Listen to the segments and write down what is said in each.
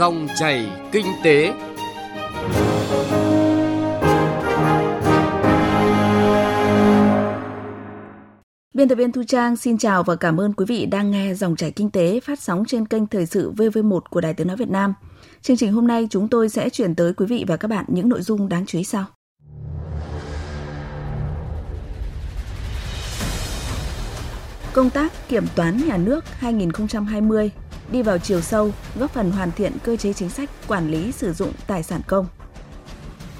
Dòng chảy kinh tế. Biên tập viên Thu Trang xin chào và cảm ơn quý vị đang nghe dòng chảy kinh tế phát sóng trên kênh Thời sự VV1 của Đài Tiếng Nói Việt Nam. Chương trình hôm nay chúng tôi sẽ chuyển tới quý vị và các bạn những nội dung đáng chú ý sau. Công tác kiểm toán nhà nước 2020 đi vào chiều sâu, góp phần hoàn thiện cơ chế chính sách quản lý sử dụng tài sản công.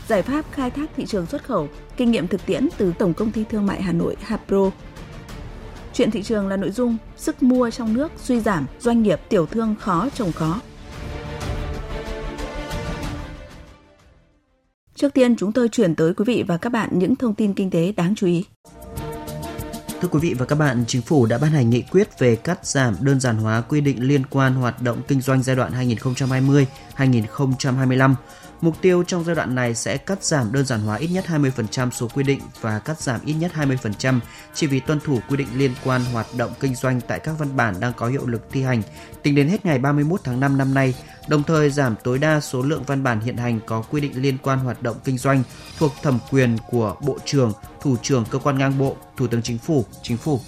Giải pháp khai thác thị trường xuất khẩu, kinh nghiệm thực tiễn từ Tổng công ty Thương mại Hà Nội Hapro. Chuyện thị trường là nội dung sức mua trong nước suy giảm, doanh nghiệp tiểu thương khó trồng khó. Trước tiên chúng tôi chuyển tới quý vị và các bạn những thông tin kinh tế đáng chú ý. Thưa quý vị và các bạn, Chính phủ đã ban hành nghị quyết về cắt giảm đơn giản hóa quy định liên quan hoạt động kinh doanh giai đoạn 2020-2025. Mục tiêu trong giai đoạn này sẽ cắt giảm đơn giản hóa ít nhất 20% số quy định và cắt giảm ít nhất 20% chỉ vì tuân thủ quy định liên quan hoạt động kinh doanh tại các văn bản đang có hiệu lực thi hành tính đến hết ngày 31 tháng 5 năm nay, đồng thời giảm tối đa số lượng văn bản hiện hành có quy định liên quan hoạt động kinh doanh thuộc thẩm quyền của Bộ trưởng, Thủ trưởng cơ quan ngang bộ, Thủ tướng Chính phủ, Chính phủ.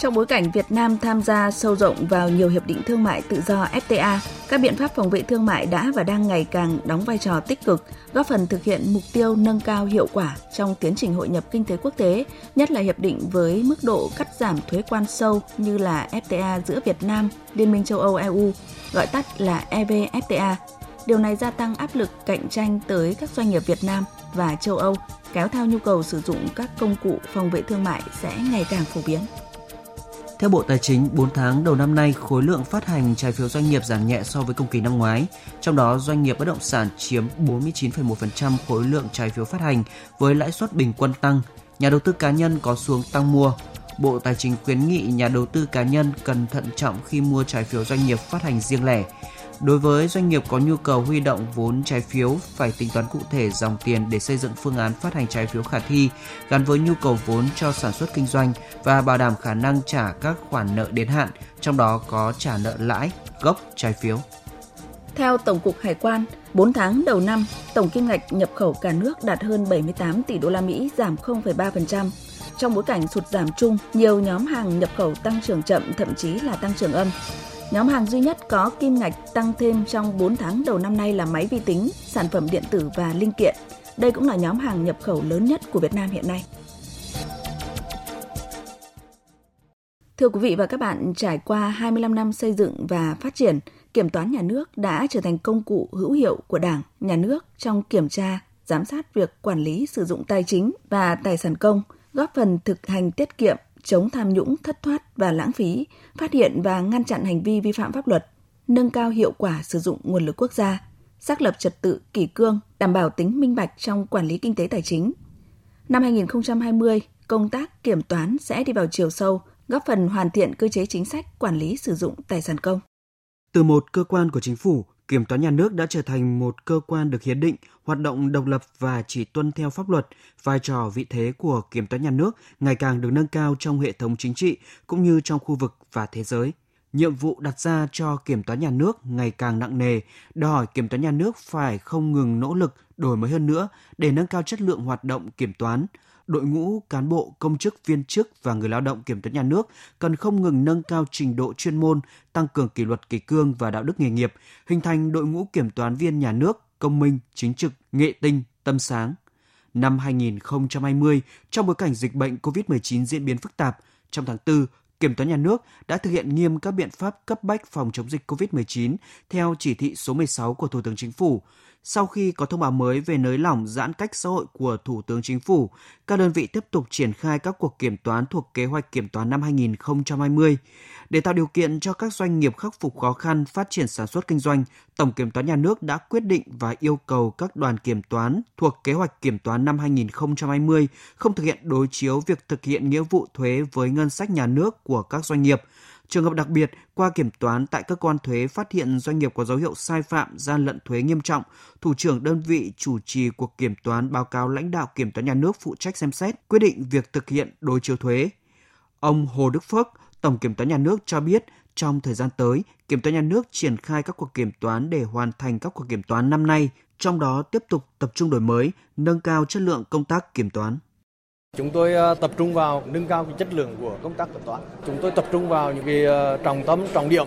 Trong bối cảnh Việt Nam tham gia sâu rộng vào nhiều hiệp định thương mại tự do FTA, các biện pháp phòng vệ thương mại đã và đang ngày càng đóng vai trò tích cực, góp phần thực hiện mục tiêu nâng cao hiệu quả trong tiến trình hội nhập kinh tế quốc tế, nhất là hiệp định với mức độ cắt giảm thuế quan sâu như là FTA giữa Việt Nam, Liên minh châu Âu EU, gọi tắt là EVFTA. Điều này gia tăng áp lực cạnh tranh tới các doanh nghiệp Việt Nam và châu Âu, kéo theo nhu cầu sử dụng các công cụ phòng vệ thương mại sẽ ngày càng phổ biến. Theo Bộ Tài chính, 4 tháng đầu năm nay, khối lượng phát hành trái phiếu doanh nghiệp giảm nhẹ so với cùng kỳ năm ngoái. Trong đó, doanh nghiệp bất động sản chiếm 49,1% khối lượng trái phiếu phát hành với lãi suất bình quân tăng. Nhà đầu tư cá nhân có xuống tăng mua. Bộ Tài chính khuyến nghị nhà đầu tư cá nhân cần thận trọng khi mua trái phiếu doanh nghiệp phát hành riêng lẻ Đối với doanh nghiệp có nhu cầu huy động vốn trái phiếu phải tính toán cụ thể dòng tiền để xây dựng phương án phát hành trái phiếu khả thi gắn với nhu cầu vốn cho sản xuất kinh doanh và bảo đảm khả năng trả các khoản nợ đến hạn, trong đó có trả nợ lãi, gốc trái phiếu. Theo Tổng cục Hải quan, 4 tháng đầu năm, tổng kim ngạch nhập khẩu cả nước đạt hơn 78 tỷ đô la Mỹ, giảm 0,3%. Trong bối cảnh sụt giảm chung, nhiều nhóm hàng nhập khẩu tăng trưởng chậm, thậm chí là tăng trưởng âm. Nhóm hàng duy nhất có kim ngạch tăng thêm trong 4 tháng đầu năm nay là máy vi tính, sản phẩm điện tử và linh kiện. Đây cũng là nhóm hàng nhập khẩu lớn nhất của Việt Nam hiện nay. Thưa quý vị và các bạn, trải qua 25 năm xây dựng và phát triển, kiểm toán nhà nước đã trở thành công cụ hữu hiệu của Đảng, nhà nước trong kiểm tra, giám sát việc quản lý sử dụng tài chính và tài sản công, góp phần thực hành tiết kiệm, chống tham nhũng, thất thoát và lãng phí, phát hiện và ngăn chặn hành vi vi phạm pháp luật, nâng cao hiệu quả sử dụng nguồn lực quốc gia, xác lập trật tự kỷ cương, đảm bảo tính minh bạch trong quản lý kinh tế tài chính. Năm 2020, công tác kiểm toán sẽ đi vào chiều sâu, góp phần hoàn thiện cơ chế chính sách quản lý sử dụng tài sản công. Từ một cơ quan của chính phủ, Kiểm toán nhà nước đã trở thành một cơ quan được hiến định, hoạt động độc lập và chỉ tuân theo pháp luật. Vai trò vị thế của kiểm toán nhà nước ngày càng được nâng cao trong hệ thống chính trị cũng như trong khu vực và thế giới. Nhiệm vụ đặt ra cho kiểm toán nhà nước ngày càng nặng nề, đòi hỏi kiểm toán nhà nước phải không ngừng nỗ lực đổi mới hơn nữa để nâng cao chất lượng hoạt động kiểm toán, đội ngũ cán bộ, công chức, viên chức và người lao động kiểm toán nhà nước cần không ngừng nâng cao trình độ chuyên môn, tăng cường kỷ luật kỷ cương và đạo đức nghề nghiệp, hình thành đội ngũ kiểm toán viên nhà nước công minh, chính trực, nghệ tinh, tâm sáng. Năm 2020, trong bối cảnh dịch bệnh COVID-19 diễn biến phức tạp, trong tháng 4, Kiểm toán nhà nước đã thực hiện nghiêm các biện pháp cấp bách phòng chống dịch COVID-19 theo chỉ thị số 16 của Thủ tướng Chính phủ, sau khi có thông báo mới về nới lỏng giãn cách xã hội của Thủ tướng Chính phủ, các đơn vị tiếp tục triển khai các cuộc kiểm toán thuộc kế hoạch kiểm toán năm 2020. Để tạo điều kiện cho các doanh nghiệp khắc phục khó khăn phát triển sản xuất kinh doanh, Tổng Kiểm toán Nhà nước đã quyết định và yêu cầu các đoàn kiểm toán thuộc kế hoạch kiểm toán năm 2020 không thực hiện đối chiếu việc thực hiện nghĩa vụ thuế với ngân sách nhà nước của các doanh nghiệp – Trường hợp đặc biệt, qua kiểm toán tại cơ quan thuế phát hiện doanh nghiệp có dấu hiệu sai phạm, gian lận thuế nghiêm trọng, thủ trưởng đơn vị chủ trì cuộc kiểm toán báo cáo lãnh đạo kiểm toán nhà nước phụ trách xem xét, quyết định việc thực hiện đối chiếu thuế. Ông Hồ Đức Phước, Tổng Kiểm toán Nhà nước cho biết, trong thời gian tới, Kiểm toán nhà nước triển khai các cuộc kiểm toán để hoàn thành các cuộc kiểm toán năm nay, trong đó tiếp tục tập trung đổi mới, nâng cao chất lượng công tác kiểm toán. Chúng tôi ờ, tập trung vào nâng cao cái chất lượng của công tác kiểm toán. Chúng tôi tập trung vào những cái ờ, trọng tâm, trọng điểm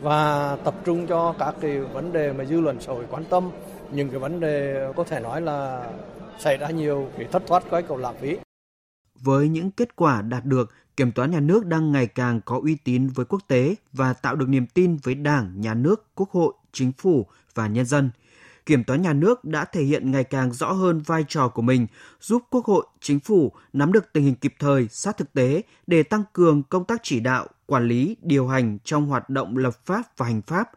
và tập trung cho các cái vấn đề mà dư luận xã hội quan tâm, những cái vấn đề có thể nói là xảy ra nhiều cái thất thoát cái cầu lãng phí. Với những kết quả đạt được, kiểm toán nhà nước đang ngày càng có uy tín với quốc tế và tạo được niềm tin với Đảng, Nhà nước, Quốc hội, Chính phủ và nhân dân. Kiểm toán nhà nước đã thể hiện ngày càng rõ hơn vai trò của mình, giúp Quốc hội, Chính phủ nắm được tình hình kịp thời, sát thực tế để tăng cường công tác chỉ đạo, quản lý, điều hành trong hoạt động lập pháp và hành pháp.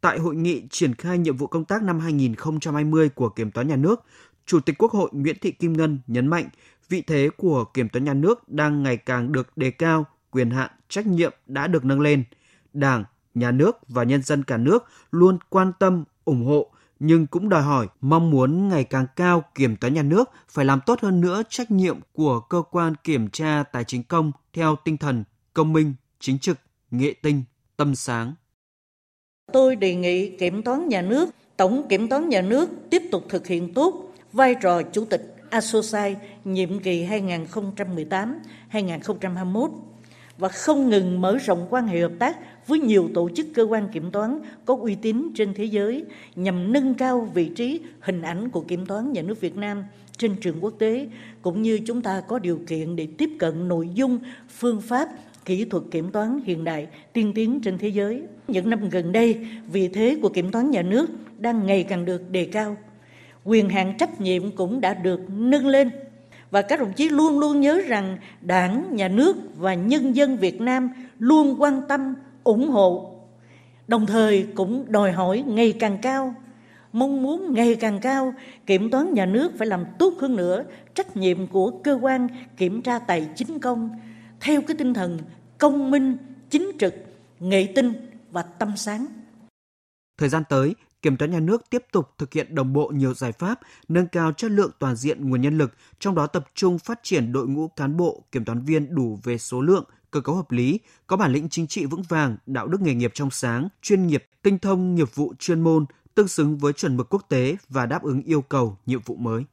Tại hội nghị triển khai nhiệm vụ công tác năm 2020 của Kiểm toán nhà nước, Chủ tịch Quốc hội Nguyễn Thị Kim Ngân nhấn mạnh vị thế của kiểm toán nhà nước đang ngày càng được đề cao, quyền hạn, trách nhiệm đã được nâng lên. Đảng, nhà nước và nhân dân cả nước luôn quan tâm, ủng hộ, nhưng cũng đòi hỏi mong muốn ngày càng cao kiểm toán nhà nước phải làm tốt hơn nữa trách nhiệm của cơ quan kiểm tra tài chính công theo tinh thần công minh, chính trực, nghệ tinh, tâm sáng. Tôi đề nghị kiểm toán nhà nước, tổng kiểm toán nhà nước tiếp tục thực hiện tốt vai trò chủ tịch ASOSAI nhiệm kỳ 2018-2021 và không ngừng mở rộng quan hệ hợp tác với nhiều tổ chức cơ quan kiểm toán có uy tín trên thế giới nhằm nâng cao vị trí hình ảnh của kiểm toán nhà nước Việt Nam trên trường quốc tế cũng như chúng ta có điều kiện để tiếp cận nội dung, phương pháp, kỹ thuật kiểm toán hiện đại tiên tiến trên thế giới. Những năm gần đây, vị thế của kiểm toán nhà nước đang ngày càng được đề cao quyền hạn trách nhiệm cũng đã được nâng lên và các đồng chí luôn luôn nhớ rằng đảng, nhà nước và nhân dân việt nam luôn quan tâm, ủng hộ, đồng thời cũng đòi hỏi ngày càng cao, mong muốn ngày càng cao, kiểm toán nhà nước phải làm tốt hơn nữa trách nhiệm của cơ quan kiểm tra tài chính công. Theo cái tinh thần công minh, chính trực, nghệ tinh và tâm sáng. Thời gian tới Kiểm toán nhà nước tiếp tục thực hiện đồng bộ nhiều giải pháp, nâng cao chất lượng toàn diện nguồn nhân lực, trong đó tập trung phát triển đội ngũ cán bộ, kiểm toán viên đủ về số lượng, cơ cấu hợp lý, có bản lĩnh chính trị vững vàng, đạo đức nghề nghiệp trong sáng, chuyên nghiệp, tinh thông nghiệp vụ chuyên môn, tương xứng với chuẩn mực quốc tế và đáp ứng yêu cầu nhiệm vụ mới.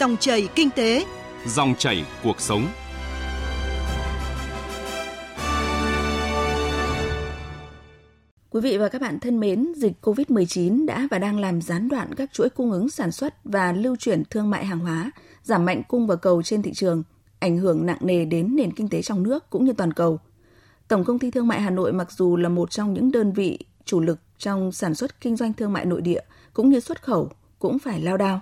Dòng chảy kinh tế, dòng chảy cuộc sống. Quý vị và các bạn thân mến, dịch COVID-19 đã và đang làm gián đoạn các chuỗi cung ứng sản xuất và lưu chuyển thương mại hàng hóa, giảm mạnh cung và cầu trên thị trường, ảnh hưởng nặng nề đến nền kinh tế trong nước cũng như toàn cầu. Tổng công ty Thương mại Hà Nội mặc dù là một trong những đơn vị chủ lực trong sản xuất kinh doanh thương mại nội địa cũng như xuất khẩu cũng phải lao đao.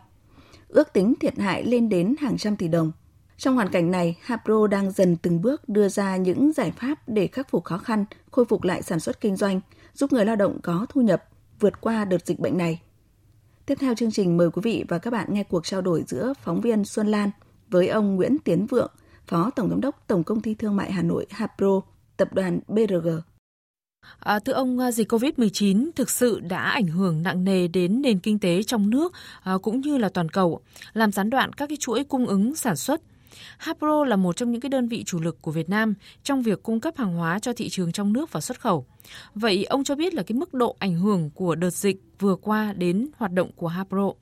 Ước tính thiệt hại lên đến hàng trăm tỷ đồng. Trong hoàn cảnh này, Hapro đang dần từng bước đưa ra những giải pháp để khắc phục khó khăn, khôi phục lại sản xuất kinh doanh – giúp người lao động có thu nhập vượt qua đợt dịch bệnh này. Tiếp theo chương trình mời quý vị và các bạn nghe cuộc trao đổi giữa phóng viên Xuân Lan với ông Nguyễn Tiến Vượng, Phó Tổng Giám đốc Tổng Công ty Thương mại Hà Nội Hapro, Tập đoàn BRG. À, thưa ông, à, dịch COVID-19 thực sự đã ảnh hưởng nặng nề đến nền kinh tế trong nước à, cũng như là toàn cầu, làm gián đoạn các cái chuỗi cung ứng sản xuất Hapro là một trong những cái đơn vị chủ lực của Việt Nam trong việc cung cấp hàng hóa cho thị trường trong nước và xuất khẩu. Vậy ông cho biết là cái mức độ ảnh hưởng của đợt dịch vừa qua đến hoạt động của Hapro?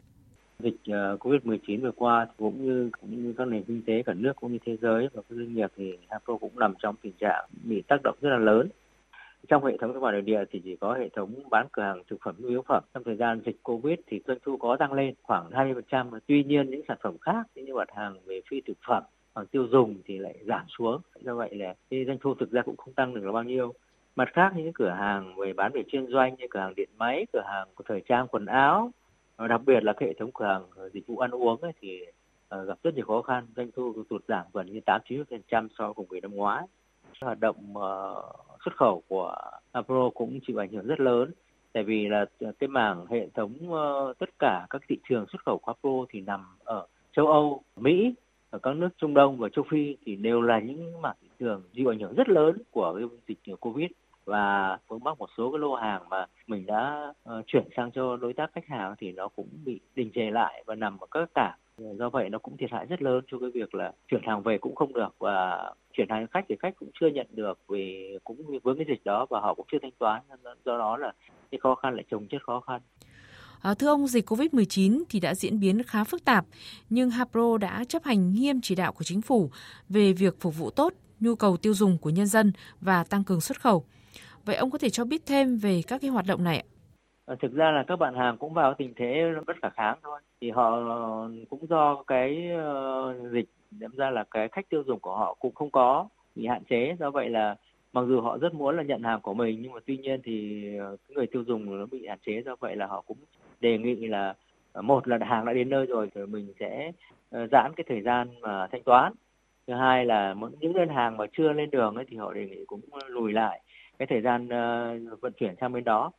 Dịch ờ, Covid-19 vừa qua cũng như cũng như các nền kinh tế cả nước cũng như thế giới và các doanh nghiệp thì Hapro cũng nằm trong tình trạng bị tác động rất là lớn trong hệ thống thương mại nội địa thì chỉ có hệ thống bán cửa hàng thực phẩm nhu yếu phẩm. Trong thời gian dịch covid thì doanh thu có tăng lên khoảng 20% tuy nhiên những sản phẩm khác như mặt hàng về phi thực phẩm hàng tiêu dùng thì lại giảm xuống. Do vậy là cái doanh thu thực ra cũng không tăng được là bao nhiêu. Mặt khác những cửa hàng về bán về chuyên doanh như cửa hàng điện máy cửa hàng của thời trang quần áo đặc biệt là cái hệ thống cửa hàng ờ, dịch vụ ăn uống ấy, thì ờ, gặp rất nhiều khó khăn. Doanh thu tụt giảm gần như tám chín phần trăm so với cùng kỳ năm ngoái hoạt động ờ, xuất khẩu của Apro cũng chịu ảnh hưởng rất lớn. Tại vì là cái mảng hệ thống ờ, tất cả các thị trường xuất khẩu của Apro thì nằm ở châu Âu, Mỹ, ở các nước Trung Đông và châu Phi thì đều là những mảng thị trường chịu ảnh hưởng rất lớn của cái dịch Covid. Và vướng mắc một số cái lô hàng mà mình đã uh, chuyển sang cho đối tác khách hàng thì nó cũng bị đình trệ lại và nằm ở các cảng Ờ, do vậy nó cũng thiệt hại rất lớn cho cái việc là chuyển hàng về cũng không được và chuyển hàng khách thì khách cũng chưa nhận được vì cũng vướng cái dịch đó và họ cũng chưa thanh toán do đó là cái khó khăn lại chồng chất khó khăn. À, thưa ông, dịch COVID-19 thì đã diễn biến khá phức tạp, nhưng Hapro đã chấp hành nghiêm chỉ đạo của chính phủ về việc phục vụ tốt nhu cầu tiêu dùng của nhân dân và tăng cường xuất khẩu. Vậy ông có thể cho biết thêm về các cái hoạt động này ạ? Ờ, thực ra là các bạn hàng cũng vào tình thế bất khả kháng thôi. Thì họ cũng do cái ờ, dịch, đâm ra là cái khách tiêu dùng của họ cũng không có bị hạn chế. Do vậy là mặc dù họ rất muốn là nhận hàng của mình, nhưng mà tuy nhiên thì ờ, người tiêu dùng nó bị hạn chế. Do vậy là họ cũng đề nghị là một là hàng đã đến nơi rồi thì mình sẽ giãn cái thời gian mà thanh toán. Thứ hai là những đơn hàng mà chưa lên đường ấy thì họ đề nghị cũng lùi lại cái thời gian vận chuyển sang bên đó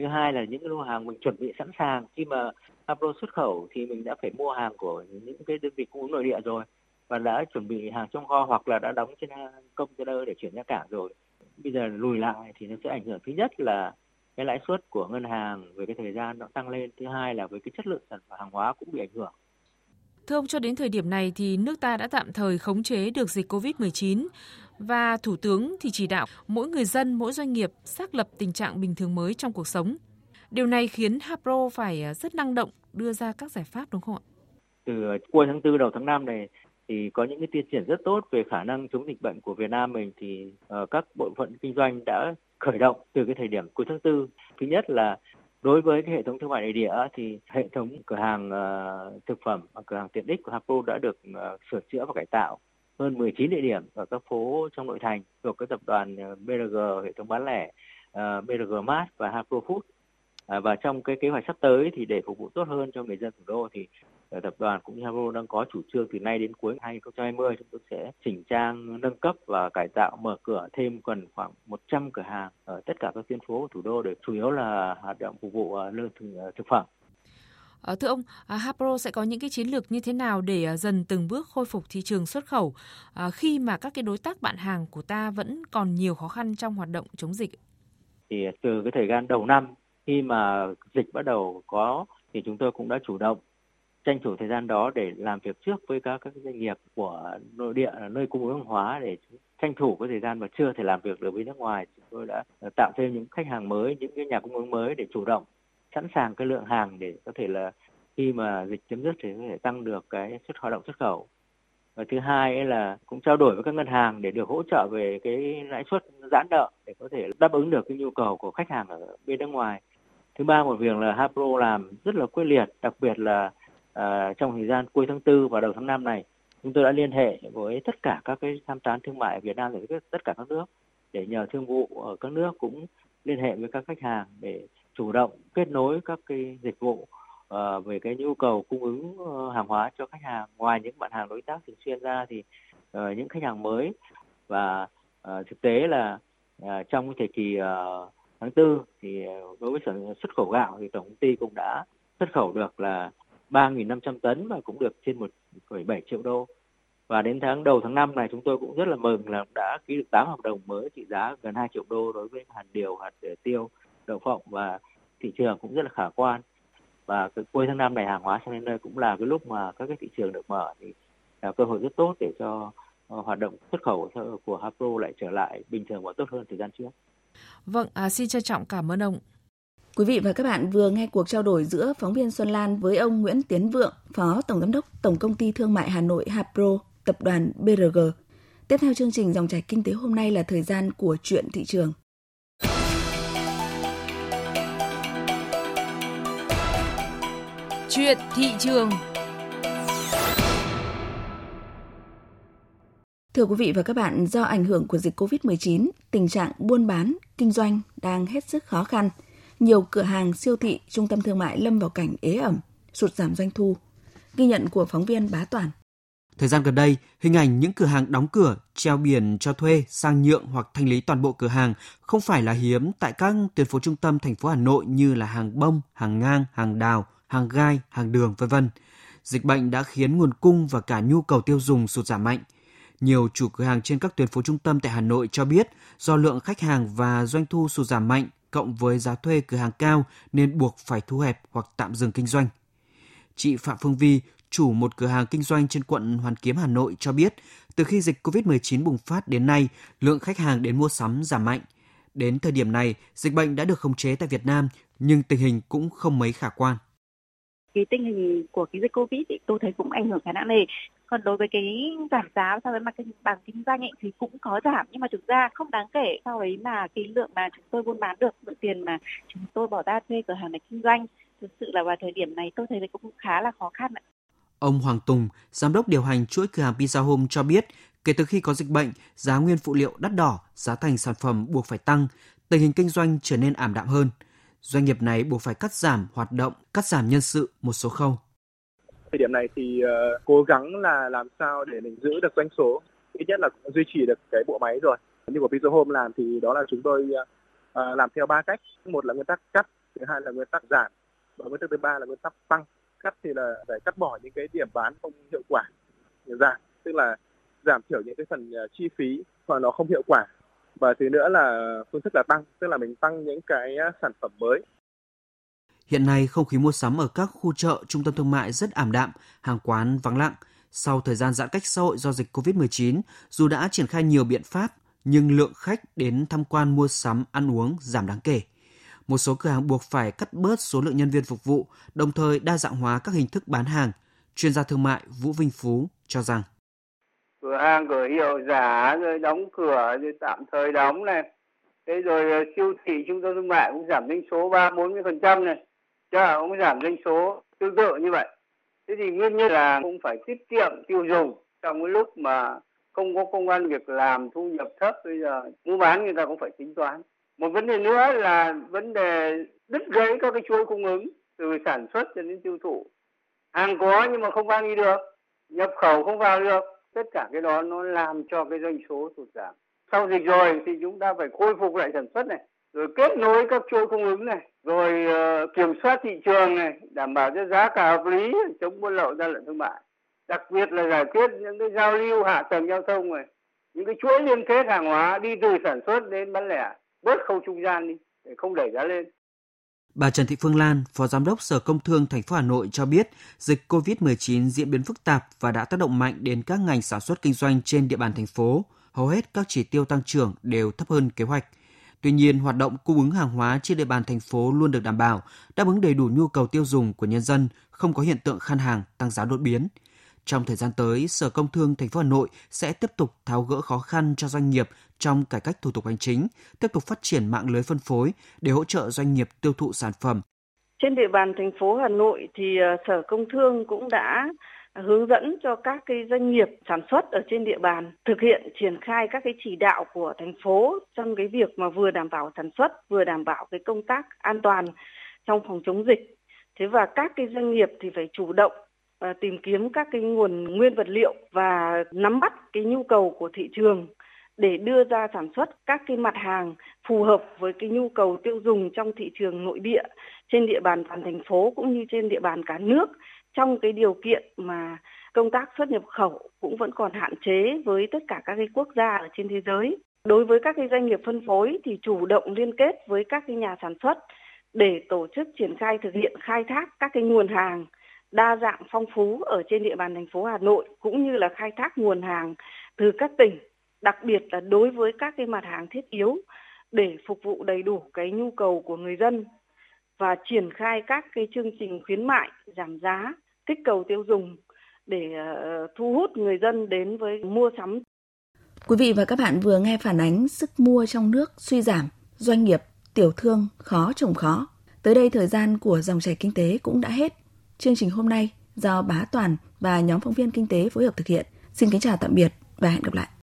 thứ hai là những lô hàng mình chuẩn bị sẵn sàng. Khi mà Apro xuất khẩu thì mình đã phải mua hàng của những cái đơn vị cung ứng nội địa rồi và đã chuẩn bị hàng trong kho hoặc là đã đóng trên container để chuyển ra cảng rồi. Bây giờ lùi lại thì nó sẽ ảnh hưởng thứ nhất là cái lãi suất của ngân hàng về cái thời gian nó tăng lên. Thứ hai là với cái chất lượng sản phẩm hàng hóa cũng bị ảnh hưởng. Thưa ông, cho đến thời điểm này thì nước ta đã tạm thời khống chế được dịch COVID-19 và Thủ tướng thì chỉ đạo mỗi người dân, mỗi doanh nghiệp xác lập tình trạng bình thường mới trong cuộc sống. Điều này khiến Hapro phải à, rất năng động đưa ra các giải pháp đúng không ạ? Từ à, cuối tháng 4 đầu tháng 5 này thì có những cái tiến triển rất tốt về khả năng chống dịch bệnh của Việt Nam mình thì uh, các bộ phận kinh doanh đã khởi động từ cái thời điểm cuối tháng tư. Thứ nhất là đối với cái hệ thống thương mại nội địa thì hệ thống cửa hàng uh, thực phẩm và cửa hàng tiện ích của Hapo đã được uh, sửa chữa và cải tạo hơn 19 địa điểm ở các phố trong nội thành thuộc các tập đoàn ờ, BRG hệ thống bán lẻ ờ, uh, BRG Mart và Harco Food À, và trong cái kế hoạch sắp tới thì để phục vụ tốt hơn cho người dân thủ đô thì uh, tập đoàn cũng như Harco đang có chủ trương từ nay đến cuối 2020 chúng tôi sẽ chỉnh trang nâng cấp và cải tạo mở cửa thêm gần khoảng 100 cửa hàng ở tất cả các tuyến phố của thủ đô để chủ yếu là hoạt động phục vụ lương thực, thực phẩm. Ờ, thưa ông, à, Hapro sẽ có những cái chiến lược như thế nào để à, dần từng bước khôi phục thị trường xuất khẩu à, khi mà các cái đối tác bạn hàng của ta vẫn còn nhiều khó khăn trong hoạt động chống dịch? Thì từ cái thời gian đầu năm khi mà dịch bắt đầu có thì chúng tôi cũng đã chủ động tranh thủ thời gian đó để làm việc trước với các các doanh nghiệp của nội địa nơi cung ứng hàng hóa để tranh thủ cái thời gian mà chưa thể làm việc được với nước ngoài chúng tôi đã tạo thêm những khách hàng mới những cái nhà cung ứng mới để chủ động sẵn sàng cái lượng hàng để có thể là khi mà dịch chấm dứt thì có thể tăng được cái xuất hoạt động xuất khẩu. Và thứ hai là cũng trao đổi với các ngân hàng để được hỗ trợ về cái lãi suất giãn nợ để có thể đáp ứng được cái nhu cầu của khách hàng ở bên nước ngoài. Thứ ba một việc là Hapro làm rất là quyết liệt đặc biệt là uh, trong thời gian cuối tháng tư và đầu tháng năm này chúng tôi đã liên hệ với tất cả các cái tham tán thương mại ở Việt Nam và tất cả các nước để nhờ thương vụ ở các nước cũng liên hệ với các khách hàng để chủ động kết nối các cái dịch vụ uh, về cái nhu cầu cung ứng uh, hàng hóa cho khách hàng ngoài những bạn hàng đối tác thường xuyên ra thì uh, những khách hàng mới và uh, thực tế là uh, trong cái thời kỳ uh, tháng tư thì đối với xuất khẩu gạo thì tổng công ty cũng đã xuất khẩu được là 3.500 tấn và cũng được trên 1,7 triệu đô. Và đến tháng đầu tháng 5 này chúng tôi cũng rất là mừng là đã ký được 8 hợp đồng mới trị giá gần 2 triệu đô đối với hạt điều, hạt tiêu, đậu phộng và thị trường cũng rất là khả quan. Và cái cuối tháng 5 này hàng hóa sang đến nơi cũng là cái lúc mà các cái thị trường được mở thì là cơ hội rất tốt để cho ờ, hoạt động xuất khẩu của Hapro lại trở lại bình thường và tốt hơn thời gian trước. Vâng, à, xin trân trọng cảm ơn ông. Quý vị và các bạn vừa nghe cuộc trao đổi giữa phóng viên Xuân Lan với ông Nguyễn Tiến Vượng, Phó Tổng Giám đốc Tổng Công ty Thương mại Hà Nội Hapro, Tập đoàn BRG. Tiếp theo chương trình dòng chảy kinh tế hôm nay là thời gian của chuyện thị trường. Chuyện thị trường Thưa quý vị và các bạn, do ảnh hưởng của dịch COVID-19, tình trạng buôn bán, kinh doanh đang hết sức khó khăn. Nhiều cửa hàng, siêu thị, trung tâm thương mại lâm vào cảnh ế ẩm, sụt giảm doanh thu. Ghi nhận của phóng viên Bá Toàn. Thời gian gần đây, hình ảnh những cửa hàng đóng cửa, treo biển cho thuê, sang nhượng hoặc thanh lý toàn bộ cửa hàng không phải là hiếm tại các tuyến phố trung tâm thành phố Hà Nội như là hàng bông, hàng ngang, hàng đào, hàng gai, hàng đường, vân vân. Dịch bệnh đã khiến nguồn cung và cả nhu cầu tiêu dùng sụt giảm mạnh – nhiều chủ cửa hàng trên các tuyến phố trung tâm tại Hà Nội cho biết do lượng khách hàng và doanh thu sụt giảm mạnh cộng với giá thuê cửa hàng cao nên buộc phải thu hẹp hoặc tạm dừng kinh doanh. Chị Phạm Phương Vi, chủ một cửa hàng kinh doanh trên quận Hoàn Kiếm, Hà Nội cho biết, từ khi dịch COVID-19 bùng phát đến nay, lượng khách hàng đến mua sắm giảm mạnh. Đến thời điểm này, dịch bệnh đã được khống chế tại Việt Nam, nhưng tình hình cũng không mấy khả quan cái tình hình của cái dịch covid thì tôi thấy cũng ảnh hưởng khá nặng nề còn đối với cái giảm giá so với mặt cái bằng kinh doanh ấy, thì cũng có giảm nhưng mà thực ra không đáng kể so với mà cái lượng mà chúng tôi buôn bán được lượng tiền mà chúng tôi bỏ ra thuê cửa hàng để kinh doanh thực sự là vào thời điểm này tôi thấy cũng khá là khó khăn ạ. Ông Hoàng Tùng, giám đốc điều hành chuỗi cửa hàng Pizza Home cho biết, kể từ khi có dịch bệnh, giá nguyên phụ liệu đắt đỏ, giá thành sản phẩm buộc phải tăng, tình hình kinh doanh trở nên ảm đạm hơn. Doanh nghiệp này buộc phải cắt giảm hoạt động, cắt giảm nhân sự một số khâu. Thời điểm này thì uh, cố gắng là làm sao để mình giữ được doanh số. Ít nhất là duy trì được cái bộ máy rồi. Như của Pizza Home làm thì đó là chúng tôi uh, làm theo ba cách. Một là nguyên tắc cắt thứ hai là nguyên tắc giảm và nguyên tắc thứ ba là nguyên tắc tăng. Cắt thì là phải cắt bỏ những cái điểm bán không hiệu quả giảm. Tức là giảm thiểu những cái phần chi phí mà nó không hiệu quả và thứ nữa là phương thức là tăng tức là mình tăng những cái à, sản phẩm mới Hiện nay, không khí mua sắm ở các khu chợ, trung tâm thương mại rất ảm đạm, hàng quán vắng lặng. Sau thời gian giãn cách xã hội do dịch COVID-19, dù đã triển khai nhiều biện pháp, nhưng lượng khách đến tham quan mua sắm, ăn uống giảm đáng kể. Một số cửa hàng buộc phải cắt bớt số lượng nhân viên phục vụ, đồng thời đa dạng hóa các hình thức bán hàng. Chuyên gia thương mại Vũ Vinh Phú cho rằng cửa hàng cửa hiệu giả, rồi đóng cửa, rồi tạm thời đóng này. Thế rồi ờ, siêu thị trung tâm thương mại cũng giảm doanh số ba, bốn mươi phần trăm này. Chợ cũng giảm doanh số tương tự như vậy. Thế thì nguyên nhân là cũng phải tiết kiệm tiêu dùng trong cái lúc mà không có công an việc làm, thu nhập thấp, bây giờ mua bán người ta cũng phải tính toán. Một vấn đề nữa là vấn đề đứt gãy các cái chuỗi cung ứng, từ sản xuất cho đến tiêu thụ. Hàng có nhưng mà không mang đi được, nhập khẩu không vào được tất cả cái đó nó làm cho cái doanh số sụt giảm. Sau dịch rồi thì chúng ta phải khôi phục lại sản xuất này rồi kết nối các chuỗi cung ứng này rồi uh, kiểm soát thị trường này đảm bảo cho giá cả hợp lý chống buôn lậu gian lận thương mại. Đặc biệt là giải quyết những cái giao lưu hạ tầng giao thông này những cái chuỗi liên kết hàng hóa đi từ sản xuất đến bán lẻ bớt khâu trung gian đi để không đẩy giá lên. Bà Trần Thị Phương Lan, Phó Giám đốc Sở Công Thương thành phố Hà Nội cho biết, dịch COVID-19 diễn biến phức tạp và đã tác động mạnh đến các ngành sản xuất kinh doanh trên địa bàn thành phố. Hầu hết các chỉ tiêu tăng trưởng đều thấp hơn kế hoạch. Tuy nhiên, hoạt động cung ứng hàng hóa trên địa bàn thành phố luôn được đảm bảo, đáp ứng đầy đủ nhu cầu tiêu dùng của nhân dân, không có hiện tượng khan hàng, tăng giá đột biến. Trong thời gian tới, Sở Công Thương thành phố Hà Nội sẽ tiếp tục tháo gỡ khó khăn cho doanh nghiệp trong cải cách thủ tục hành chính, tiếp tục phát triển mạng lưới phân phối để hỗ trợ doanh nghiệp tiêu thụ sản phẩm. Trên địa bàn thành phố Hà Nội thì ờ, Sở Công Thương cũng đã hướng dẫn cho các cái doanh nghiệp sản xuất ở trên địa bàn thực hiện triển khai các cái chỉ đạo của thành phố trong cái việc mà vừa đảm bảo sản xuất vừa đảm bảo cái công tác an toàn trong phòng chống dịch thế và các cái doanh nghiệp thì phải chủ động Ờ, tìm kiếm các cái nguồn nguyên vật liệu và nắm bắt cái nhu cầu của thị trường để đưa ra sản xuất các cái mặt hàng phù hợp với cái nhu cầu tiêu dùng trong thị trường nội địa, trên địa bàn toàn thành phố cũng như trên địa bàn cả nước trong cái điều kiện mà công tác xuất nhập khẩu cũng vẫn còn hạn chế với tất cả các cái quốc gia ở trên thế giới. Đối với các cái doanh nghiệp phân phối thì chủ động liên kết với các cái nhà sản xuất để tổ chức triển khai thực hiện khai thác các cái nguồn hàng đa dạng phong phú ở trên địa bàn thành phố Hà Nội cũng như là khai thác nguồn hàng từ các tỉnh, đặc biệt là đối với các cái mặt hàng thiết yếu để phục vụ đầy đủ cái nhu cầu của người dân và triển khai các cái chương trình khuyến mại giảm giá kích cầu tiêu dùng để ờ, thu hút người dân đến với mua sắm. Quý vị và các bạn vừa nghe phản ánh sức mua trong nước suy giảm, doanh nghiệp, tiểu thương khó trồng khó. Tới đây thời gian của dòng chảy kinh tế cũng đã hết. Chương trình hôm nay do Bá Toàn và nhóm phóng viên kinh tế phối hợp thực hiện. Xin kính chào tạm biệt và hẹn gặp lại.